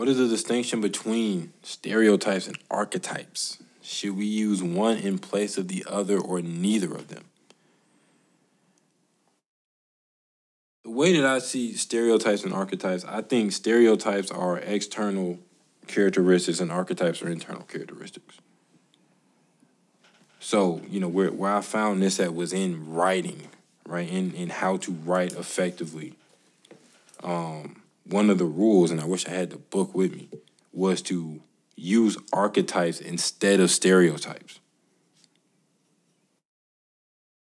What is the distinction between stereotypes and archetypes? Should we use one in place of the other or neither of them? The way that I see stereotypes and archetypes, I think stereotypes are external characteristics and archetypes are internal characteristics. So, you know, where, where I found this at was in writing, right? In, in how to write effectively. Um, one of the rules, and I wish I had the book with me, was to use archetypes instead of stereotypes.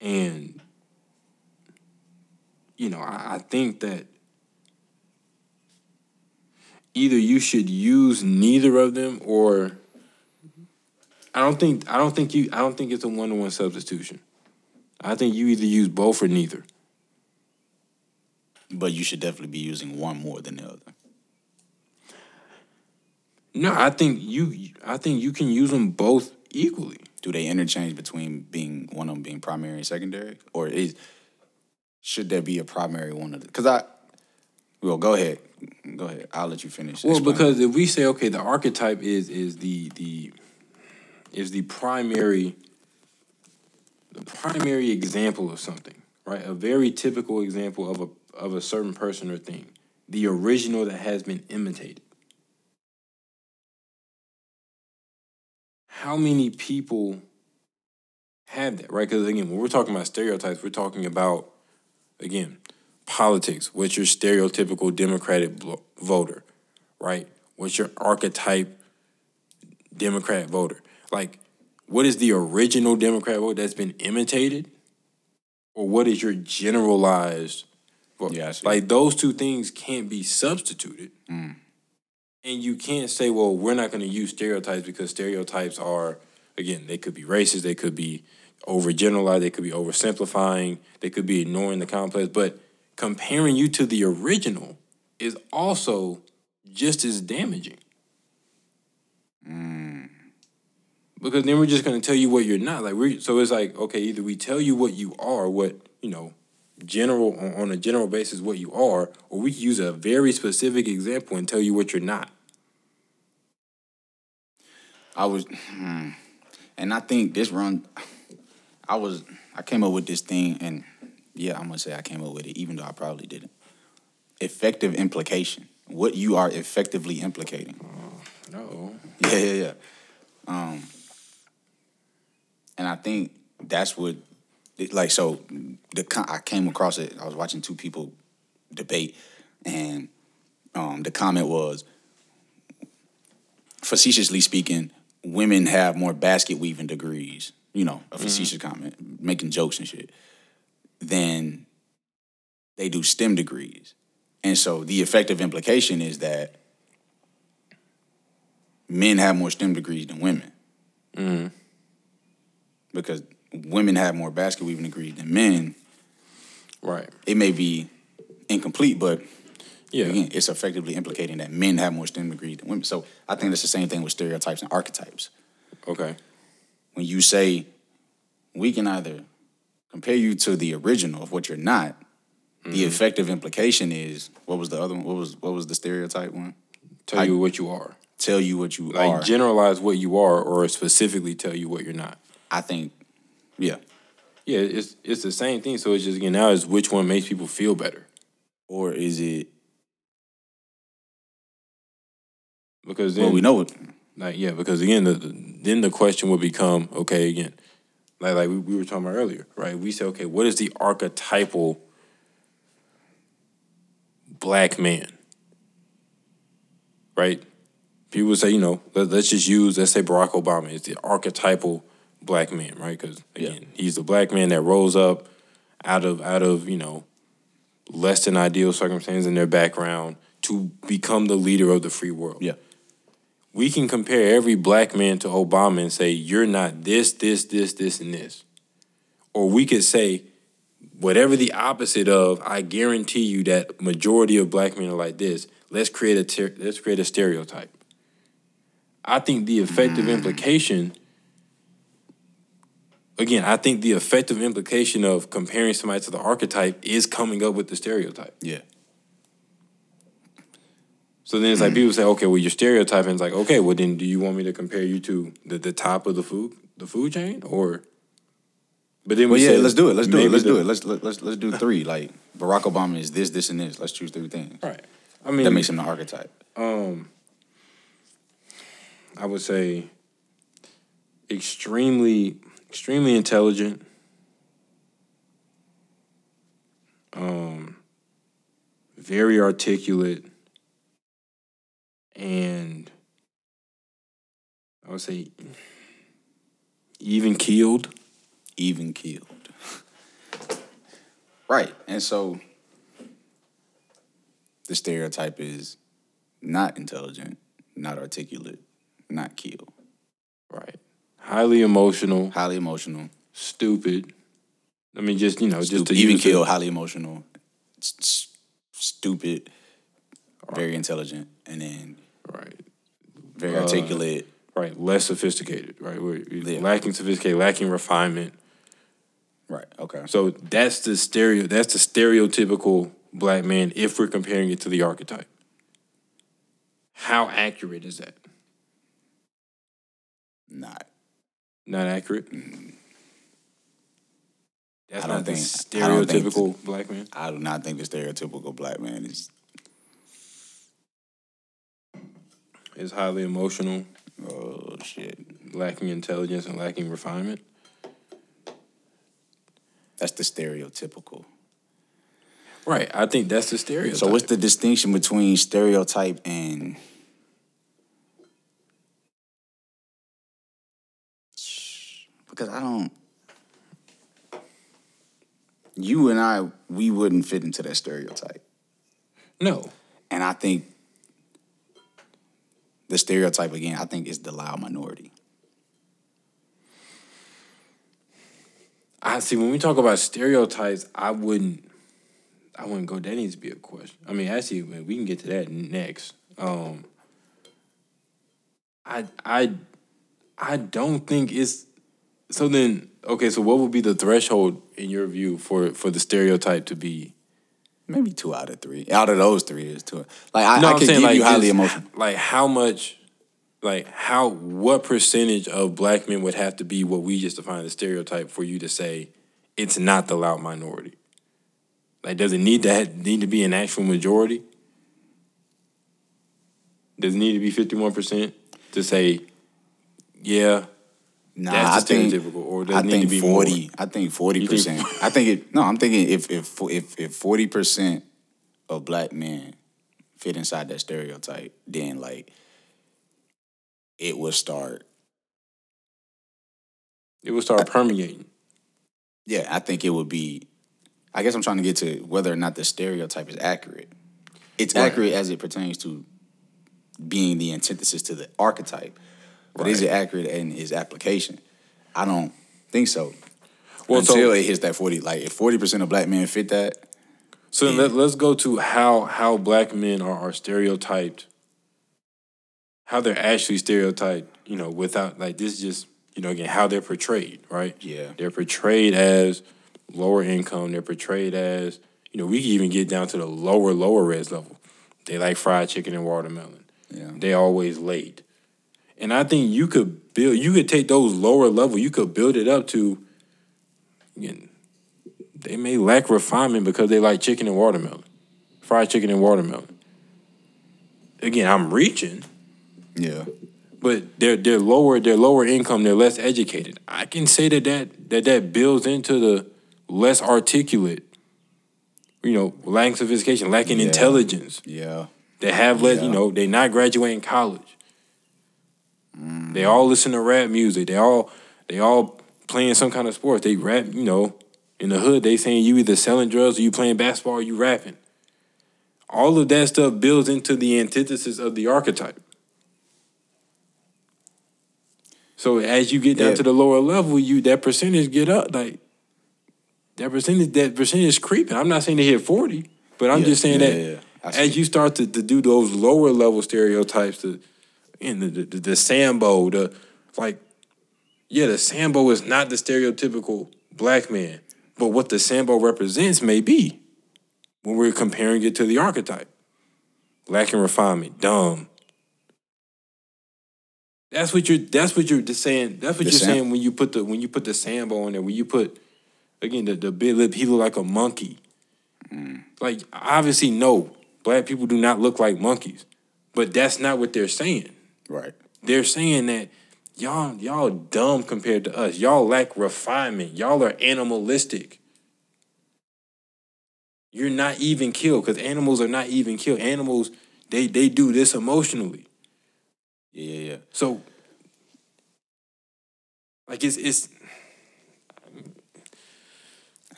And, you know, I, I think that either you should use neither of them or I don't think I don't think you I don't think it's a one to one substitution. I think you either use both or neither. But you should definitely be using one more than the other. No, I think you I think you can use them both equally. Do they interchange between being one of them being primary and secondary, or is should there be a primary one of the? Because I, well, go ahead, go ahead. I'll let you finish. Well, Explain. because if we say okay, the archetype is is the the is the primary the primary example of something, right? A very typical example of a of a certain person or thing. The original that has been imitated. How many people have that, right? Because again, when we're talking about stereotypes, we're talking about again, politics. What's your stereotypical Democratic voter, right? What's your archetype Democrat voter? Like, what is the original Democrat vote that's been imitated? Or what is your generalized Yeah, like those two things can't be substituted. Mm. And you can't say, well, we're not going to use stereotypes because stereotypes are, again, they could be racist, they could be overgeneralized, they could be oversimplifying, they could be ignoring the complex. But comparing you to the original is also just as damaging. Because then we're just going to tell you what you're not. Like we, so it's like okay, either we tell you what you are, what you know, general on, a general basis what you are, or we can use a very specific example and tell you what you're not. I was, hmm. and I think this run, I was, I came up with this thing, and yeah, I'm gonna say I came up with it, even though I probably didn't. Effective implication. What you are effectively implicating. No. Yeah, yeah, yeah. Um, and I think that's what, like, so the con- I came across it. I was watching two people debate, and um, the comment was, facetiously speaking, women have more basket weaving degrees. You know, a facetious comment, making jokes and shit, than they do STEM degrees. And so the effective implication is that men have more STEM degrees than women. Because women have more basket weaving degrees than men. Right. It may be incomplete, but Yeah. again, it's effectively implicating that men have more STEM degrees than women. So I think that's the same thing with stereotypes and archetypes. Okay. When you say we can either compare you to the original of what you're not, the mm-hmm. effective implication is what was the other one? What was what was the stereotype one? Tell I- you what you are. Tell you what you Like are. generalize what you are, or specifically tell you what you're not. I think, yeah. Yeah, it's it's the same thing. So it's just again now is which one makes people feel better. Or is it? Because then Well, we know it. Like yeah, because again, the, the- then the question would become okay again, like like we, we were talking about earlier, right? We say okay, what is the archetypal black man, right? People say you know let, let's just use let's say Barack Obama is the archetypal black man, right? Because again, he's the black man that rose up out of out of you know less than ideal circumstances in their background to become the leader of the free world Yeah. we can compare every black man to Obama and say, you're not this, this, this, this, and this. Or we could say, whatever the opposite of, I guarantee you that majority of black men are like this. Let's create a ter- let's create a stereotype. I think the effective mm. implication, again, I think the effective implication of comparing somebody to the archetype is coming up with the stereotype. Yeah. So then it's like people say, okay, well you're stereotyping. It's like, okay, well then do you want me to compare you to the, the top of the food the food chain or? But then Well, yeah, said let's do it. Let's do it. Let's the- do it. Let's let, let's let's do three. Like Barack Obama is this, this, and this. Let's choose three things. Right. I mean, That makes him the archetype. um, I would say extremely, extremely intelligent. Um, very articulate, and I would say even keeled. even killed. right. And so the stereotype is not intelligent, not articulate, not killed. Right. Highly emotional, Highly emotional. stupid. I mean, just you know, just Stupid, to even kill, highly emotional, stupid, very intelligent, and then Right. very Uh, articulate. right, less sophisticated, right? We're we're Yeah. lacking sophisticated, lacking refinement. Right. Okay. So that's the stereo. That's the stereotypical black man if we're comparing it to the archetype. How accurate is that? Not. Not accurate. That's I don't not the think- don't think stereotypical black man. I do not think the stereotypical black man is. Is highly emotional, Oh shit. lacking intelligence, and lacking refinement. That's the stereotypical. Right. I think that's the stereotype. So what's the distinction between stereotype and because I don't you and I we wouldn't fit into that stereotype. no? And I think the stereotype again, I think is the loud minority. I see when we talk about stereotypes, I wouldn't I wouldn't go that needs to be a question. I mean, actually we can get to that next. Um I I I don't think it's so then okay, so what would be the threshold in your view for for the stereotype to be Maybe two out of three. Out of those three is two. Like I, No, I I'm could saying give like you highly emotional. Like how much like how what percentage of black men would have to be what we just defined as stereotype for you to say it's not the loud minority? Like does it need to have, need to be an actual majority? Does it need to be fifty one percent to say, yeah, Nah, I think stereotypical, or I think to be forty. more? I think forty percent. I think it. No, I'm thinking if if if if forty percent of black men fit inside that stereotype, then like it would start. it will start permeating. Yeah, I think it would be. I guess I'm trying to get to whether or not the stereotype is accurate. It's Right. accurate as it pertains to being the antithesis to the archetype, but is it accurate in its application? I don't think so. Well, so- Until it hits that forty, like if forty percent of black men fit that, So Yeah. let, let's go to how how black men are, are stereotyped, how they're actually stereotyped, you know, without like this is just, you know, again, how they're portrayed, right? Yeah. They're portrayed as lower income, they're portrayed as, you know, we can even get down to the lower, lower res level. They like fried chicken and watermelon. Yeah. They always late. And I think you could build you could take those lower level, you could build it up to again, they may lack refinement because they like chicken and watermelon. Fried chicken and watermelon. Again, I'm reaching, yeah, but they're they're lower, they're lower income, they're less educated. I can say that that that, that builds into the less articulate, you know, lacking sophistication, lacking Yeah. intelligence. yeah, They have less, you know, they not graduating college. Mm-hmm. They all listen to rap music. They all they all playing some kind of sports. They rap, you know, in the hood, they saying you either selling drugs or you playing basketball or you rapping. All of that stuff builds into the antithesis of the archetype. So as you get down Yeah. to the lower level, you that percentage get up like that percentage that percentage is creeping. I'm not saying to hit 40, but I'm Yeah, just saying yeah, that. As you start to, to do those lower level stereotypes, the in the, the the Sambo, the like, yeah, the Sambo is not the stereotypical black man, but what the Sambo represents may be when we're comparing it to the archetype. lacking refinement, dumb. That's what you're. That's what you're saying. That's what The you're Sam- saying when you put the when you put the Sambo in there. When you put again the the big lip, he look like a monkey. Mm. Like obviously, no, black people do not look like monkeys. But that's not what they're saying. Right. They're saying that y'all y'all dumb compared to us. Y'all lack refinement. Y'all are animalistic. You're not even killed because animals are not even killed. Animals they they do this emotionally. Yeah, yeah, yeah. So like it's it's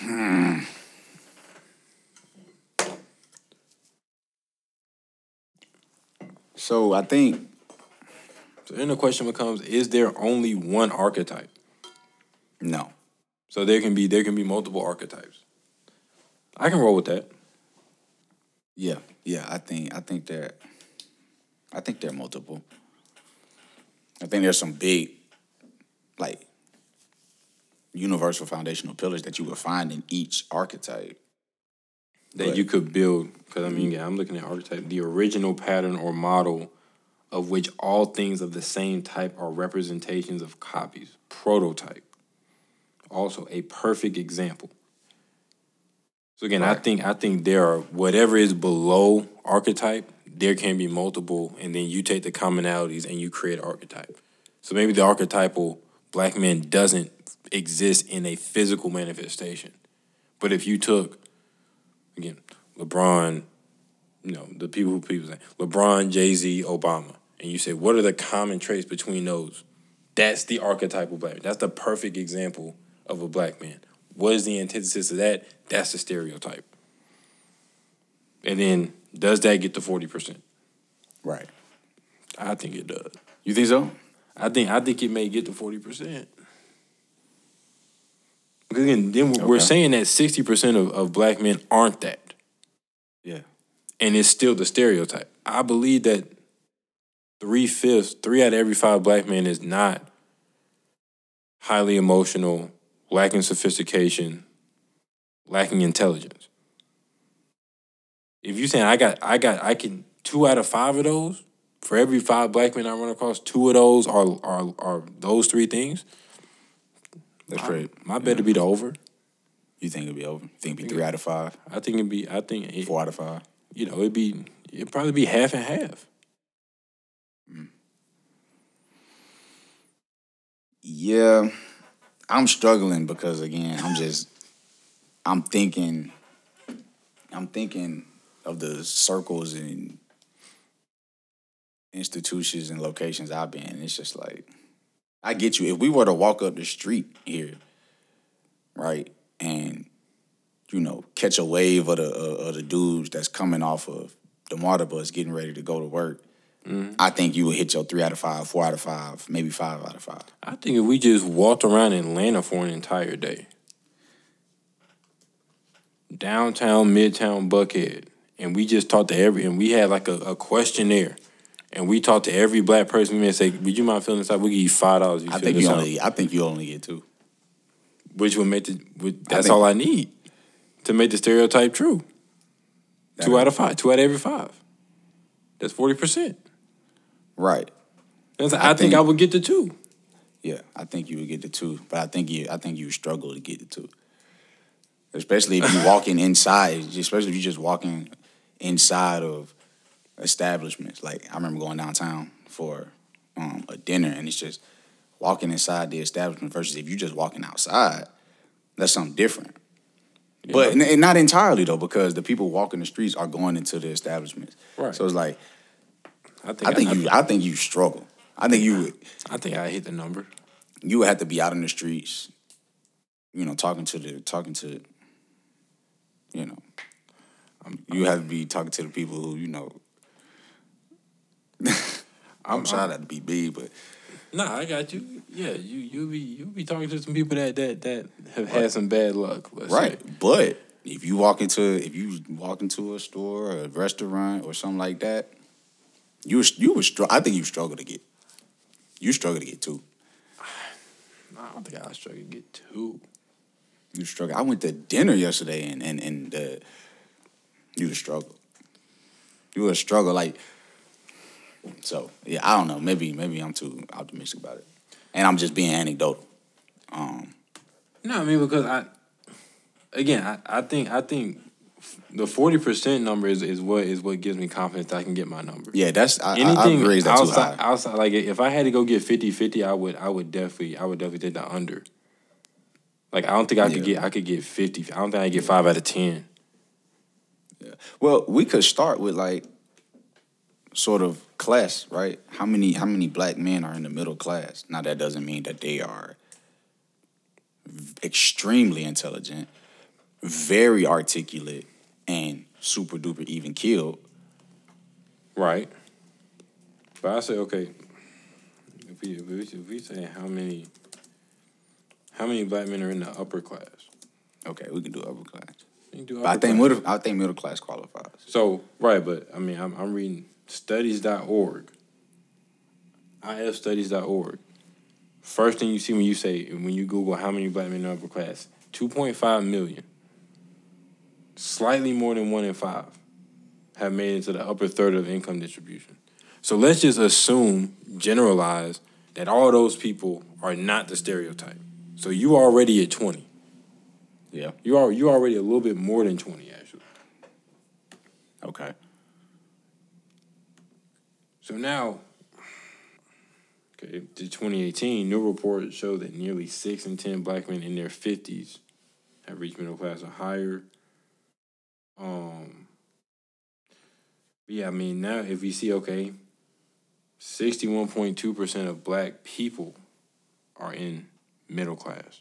hmm. So I think so then the question becomes: Is there only one archetype? no. So there can be there can be multiple archetypes. I can roll with that. Yeah, yeah. I think I think they're I think they're multiple. I think there's some big, like, universal foundational pillars that you would find in each archetype. That But- you could build because I mean yeah, I'm looking at archetype the original pattern or model of which all things of the same type are representations of copies prototype. Also a perfect example. So again I think I think there are whatever is below archetype there can be multiple and then you take the commonalities and you create archetype. So maybe the archetypal black man doesn't exist in a physical manifestation but if you took again, LeBron, you know, the people who people say LeBron, Jay Z, Obama, and you say, what are the common traits between those? That's the archetypal black man. That's the perfect example of a black man. What is the antithesis of that? That's the stereotype. And then does that get to 40%? Right. I think it does. You think so? I think I think it may get to 40%. Because again, then we're Okay. saying that 60% of, of black men aren't that. Yeah. and it's still the stereotype. I believe that three fifths, three out of every five black men is not highly emotional, lacking sophistication, lacking intelligence. If you saying I got, I got, I can two out of five of those for every five black men I run across, two of those are are are those three things. That's my, pretty. My bet to be the over. You think it'd be over? You think it'd be three out of five? I think it'd be. I think it, Four out of five? you know it'd be. It'd probably be half and half. Yeah. I'm struggling because again, I'm just I'm thinking I'm thinking of the circles and institutions and locations I've been. and It's just like I get you. If we were to walk up the street here, right, and you know, catch a wave of the of the dudes that's coming off of the MARTA bus getting ready to go to work, mm-hmm. I think you would hit your three out of five, four out of five, maybe five out of five. I think if we just walked around Atlanta for an entire day, downtown, midtown, Buckhead, and we just talked to every, and we had like a, a questionnaire, and we talk to every black person. We may say, "Would you mind filling this out? We give you five dollars." I think you only. I think you only get two. which would make the. Would, that's think- all I need to make the stereotype true. Two out of five. Two out of every five. That's forty percent. Right. I, I think think- I would get the two. Yeah, I think you would get the two, but I think you. I think you struggle to get the two. Especially if you're walking inside, especially if you're just walking inside of establishments. Like I remember going downtown for um, a dinner, and it's just walking inside the establishment versus if you're just walking outside. That's something different. But and, not entirely though, because the people walking the streets are going into the establishments. Right. So it's like I think I think you. I think you struggle. I think you would. I think I hit the number. you would have to be out in the streets, you know, talking to the talking to, you know, you have to be talking to the people who you know. I'm trying not to be big, but Nah, I got you. Yeah, you you be you be talking to some people that that that have had some bad luck. right. say. But if you walk into if you walk into a store or a restaurant or something like that, you you would str- I think you struggle to get. You struggle to get two. I don't think I struggle to get two. You struggle. I went to dinner yesterday and and and uh, you would struggle. you would struggle like. So yeah, I don't know. Maybe maybe I'm too optimistic about it, and I'm just being anecdotal. Um, No, I mean because I, again, I, I think I think the forty percent number is, is what is what gives me confidence that I can get my number. yeah, that's I, I, I Anything agree. Too outside, outside, like if I had to go get 50-50, I would I would definitely I would definitely take the under. Like I don't think I could get I could get fifty. I don't think I get five out of ten. Yeah. Well, we could start with like sort of class, right? How many how many black men are in the middle class? Now that doesn't mean that they are extremely intelligent, very articulate, and super duper even killed. Right. But I say okay. If we if we, if we say how many how many black men are in the upper class? Okay, we can do upper class. Do But I think class. middle I think middle class qualifies. So right, but I mean I'm I'm reading studies.org. ifstudies.org. First thing you see when you say when you Google how many black men in upper class, two point five million. Slightly more than one in five have made it into the upper third of income distribution. So let's just assume, generalize, that all those people are not the stereotype. So you already at twenty. Yeah. You are you already a little bit more than twenty actually. Okay. So now, okay, the 2018 new reports show that nearly six in ten black men in their 50s have reached middle class or higher. Um, yeah, I mean now if we see okay, 61.2 percent of black people are in middle class.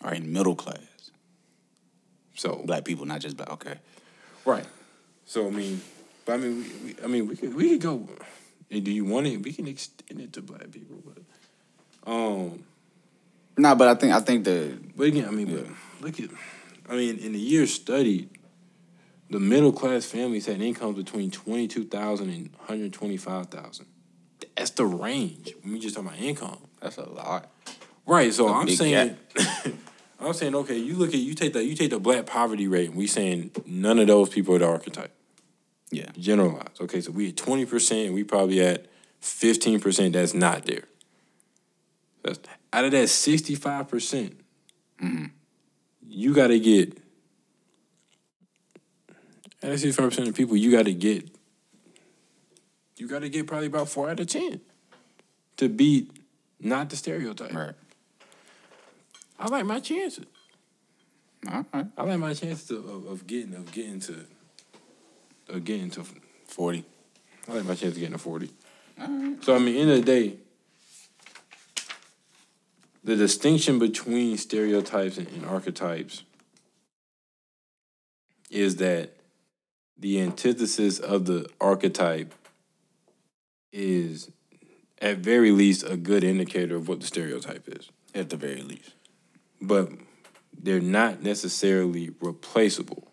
Are in middle class. So Black people, not just black. Okay. Right. So I mean, but I mean, we, we, I mean, we could we could go. Do you want it? We can extend it to black people, but um, Nah, but I think I think the but again, I mean, but look at, I mean, in the years studied, the middle class families had incomes between twenty two thousand and one hundred twenty five thousand. That's the range when we just talk about income. that's a lot. Right. So I'm saying, I'm saying, okay, you look at you take the you take the black poverty rate. and We saying none of those people are the archetype. Yeah. generalize. Okay, so we at twenty percent, we probably at fifteen percent that's not there. That's out of that sixty five percent, mm-hmm. you got to get. Out of sixty five percent of people, you got to get. You got to get probably about four out of ten, to beat not the stereotype. Right. I like my chances. All right. I like my chances of, of, of getting of getting to of getting to Forty. I like my chance of getting to 40. Mm-hmm. So, I mean, end of the day, the distinction between stereotypes and, and archetypes is that the antithesis of the archetype is, at very least, a good indicator of what the stereotype is. At the very least. But they're not necessarily replaceable.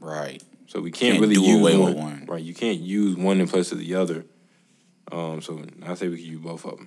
Right. So we can't, Can't really do use away one, with one. Right, you can't use one in place of the other. Um, so I say we can use both of them.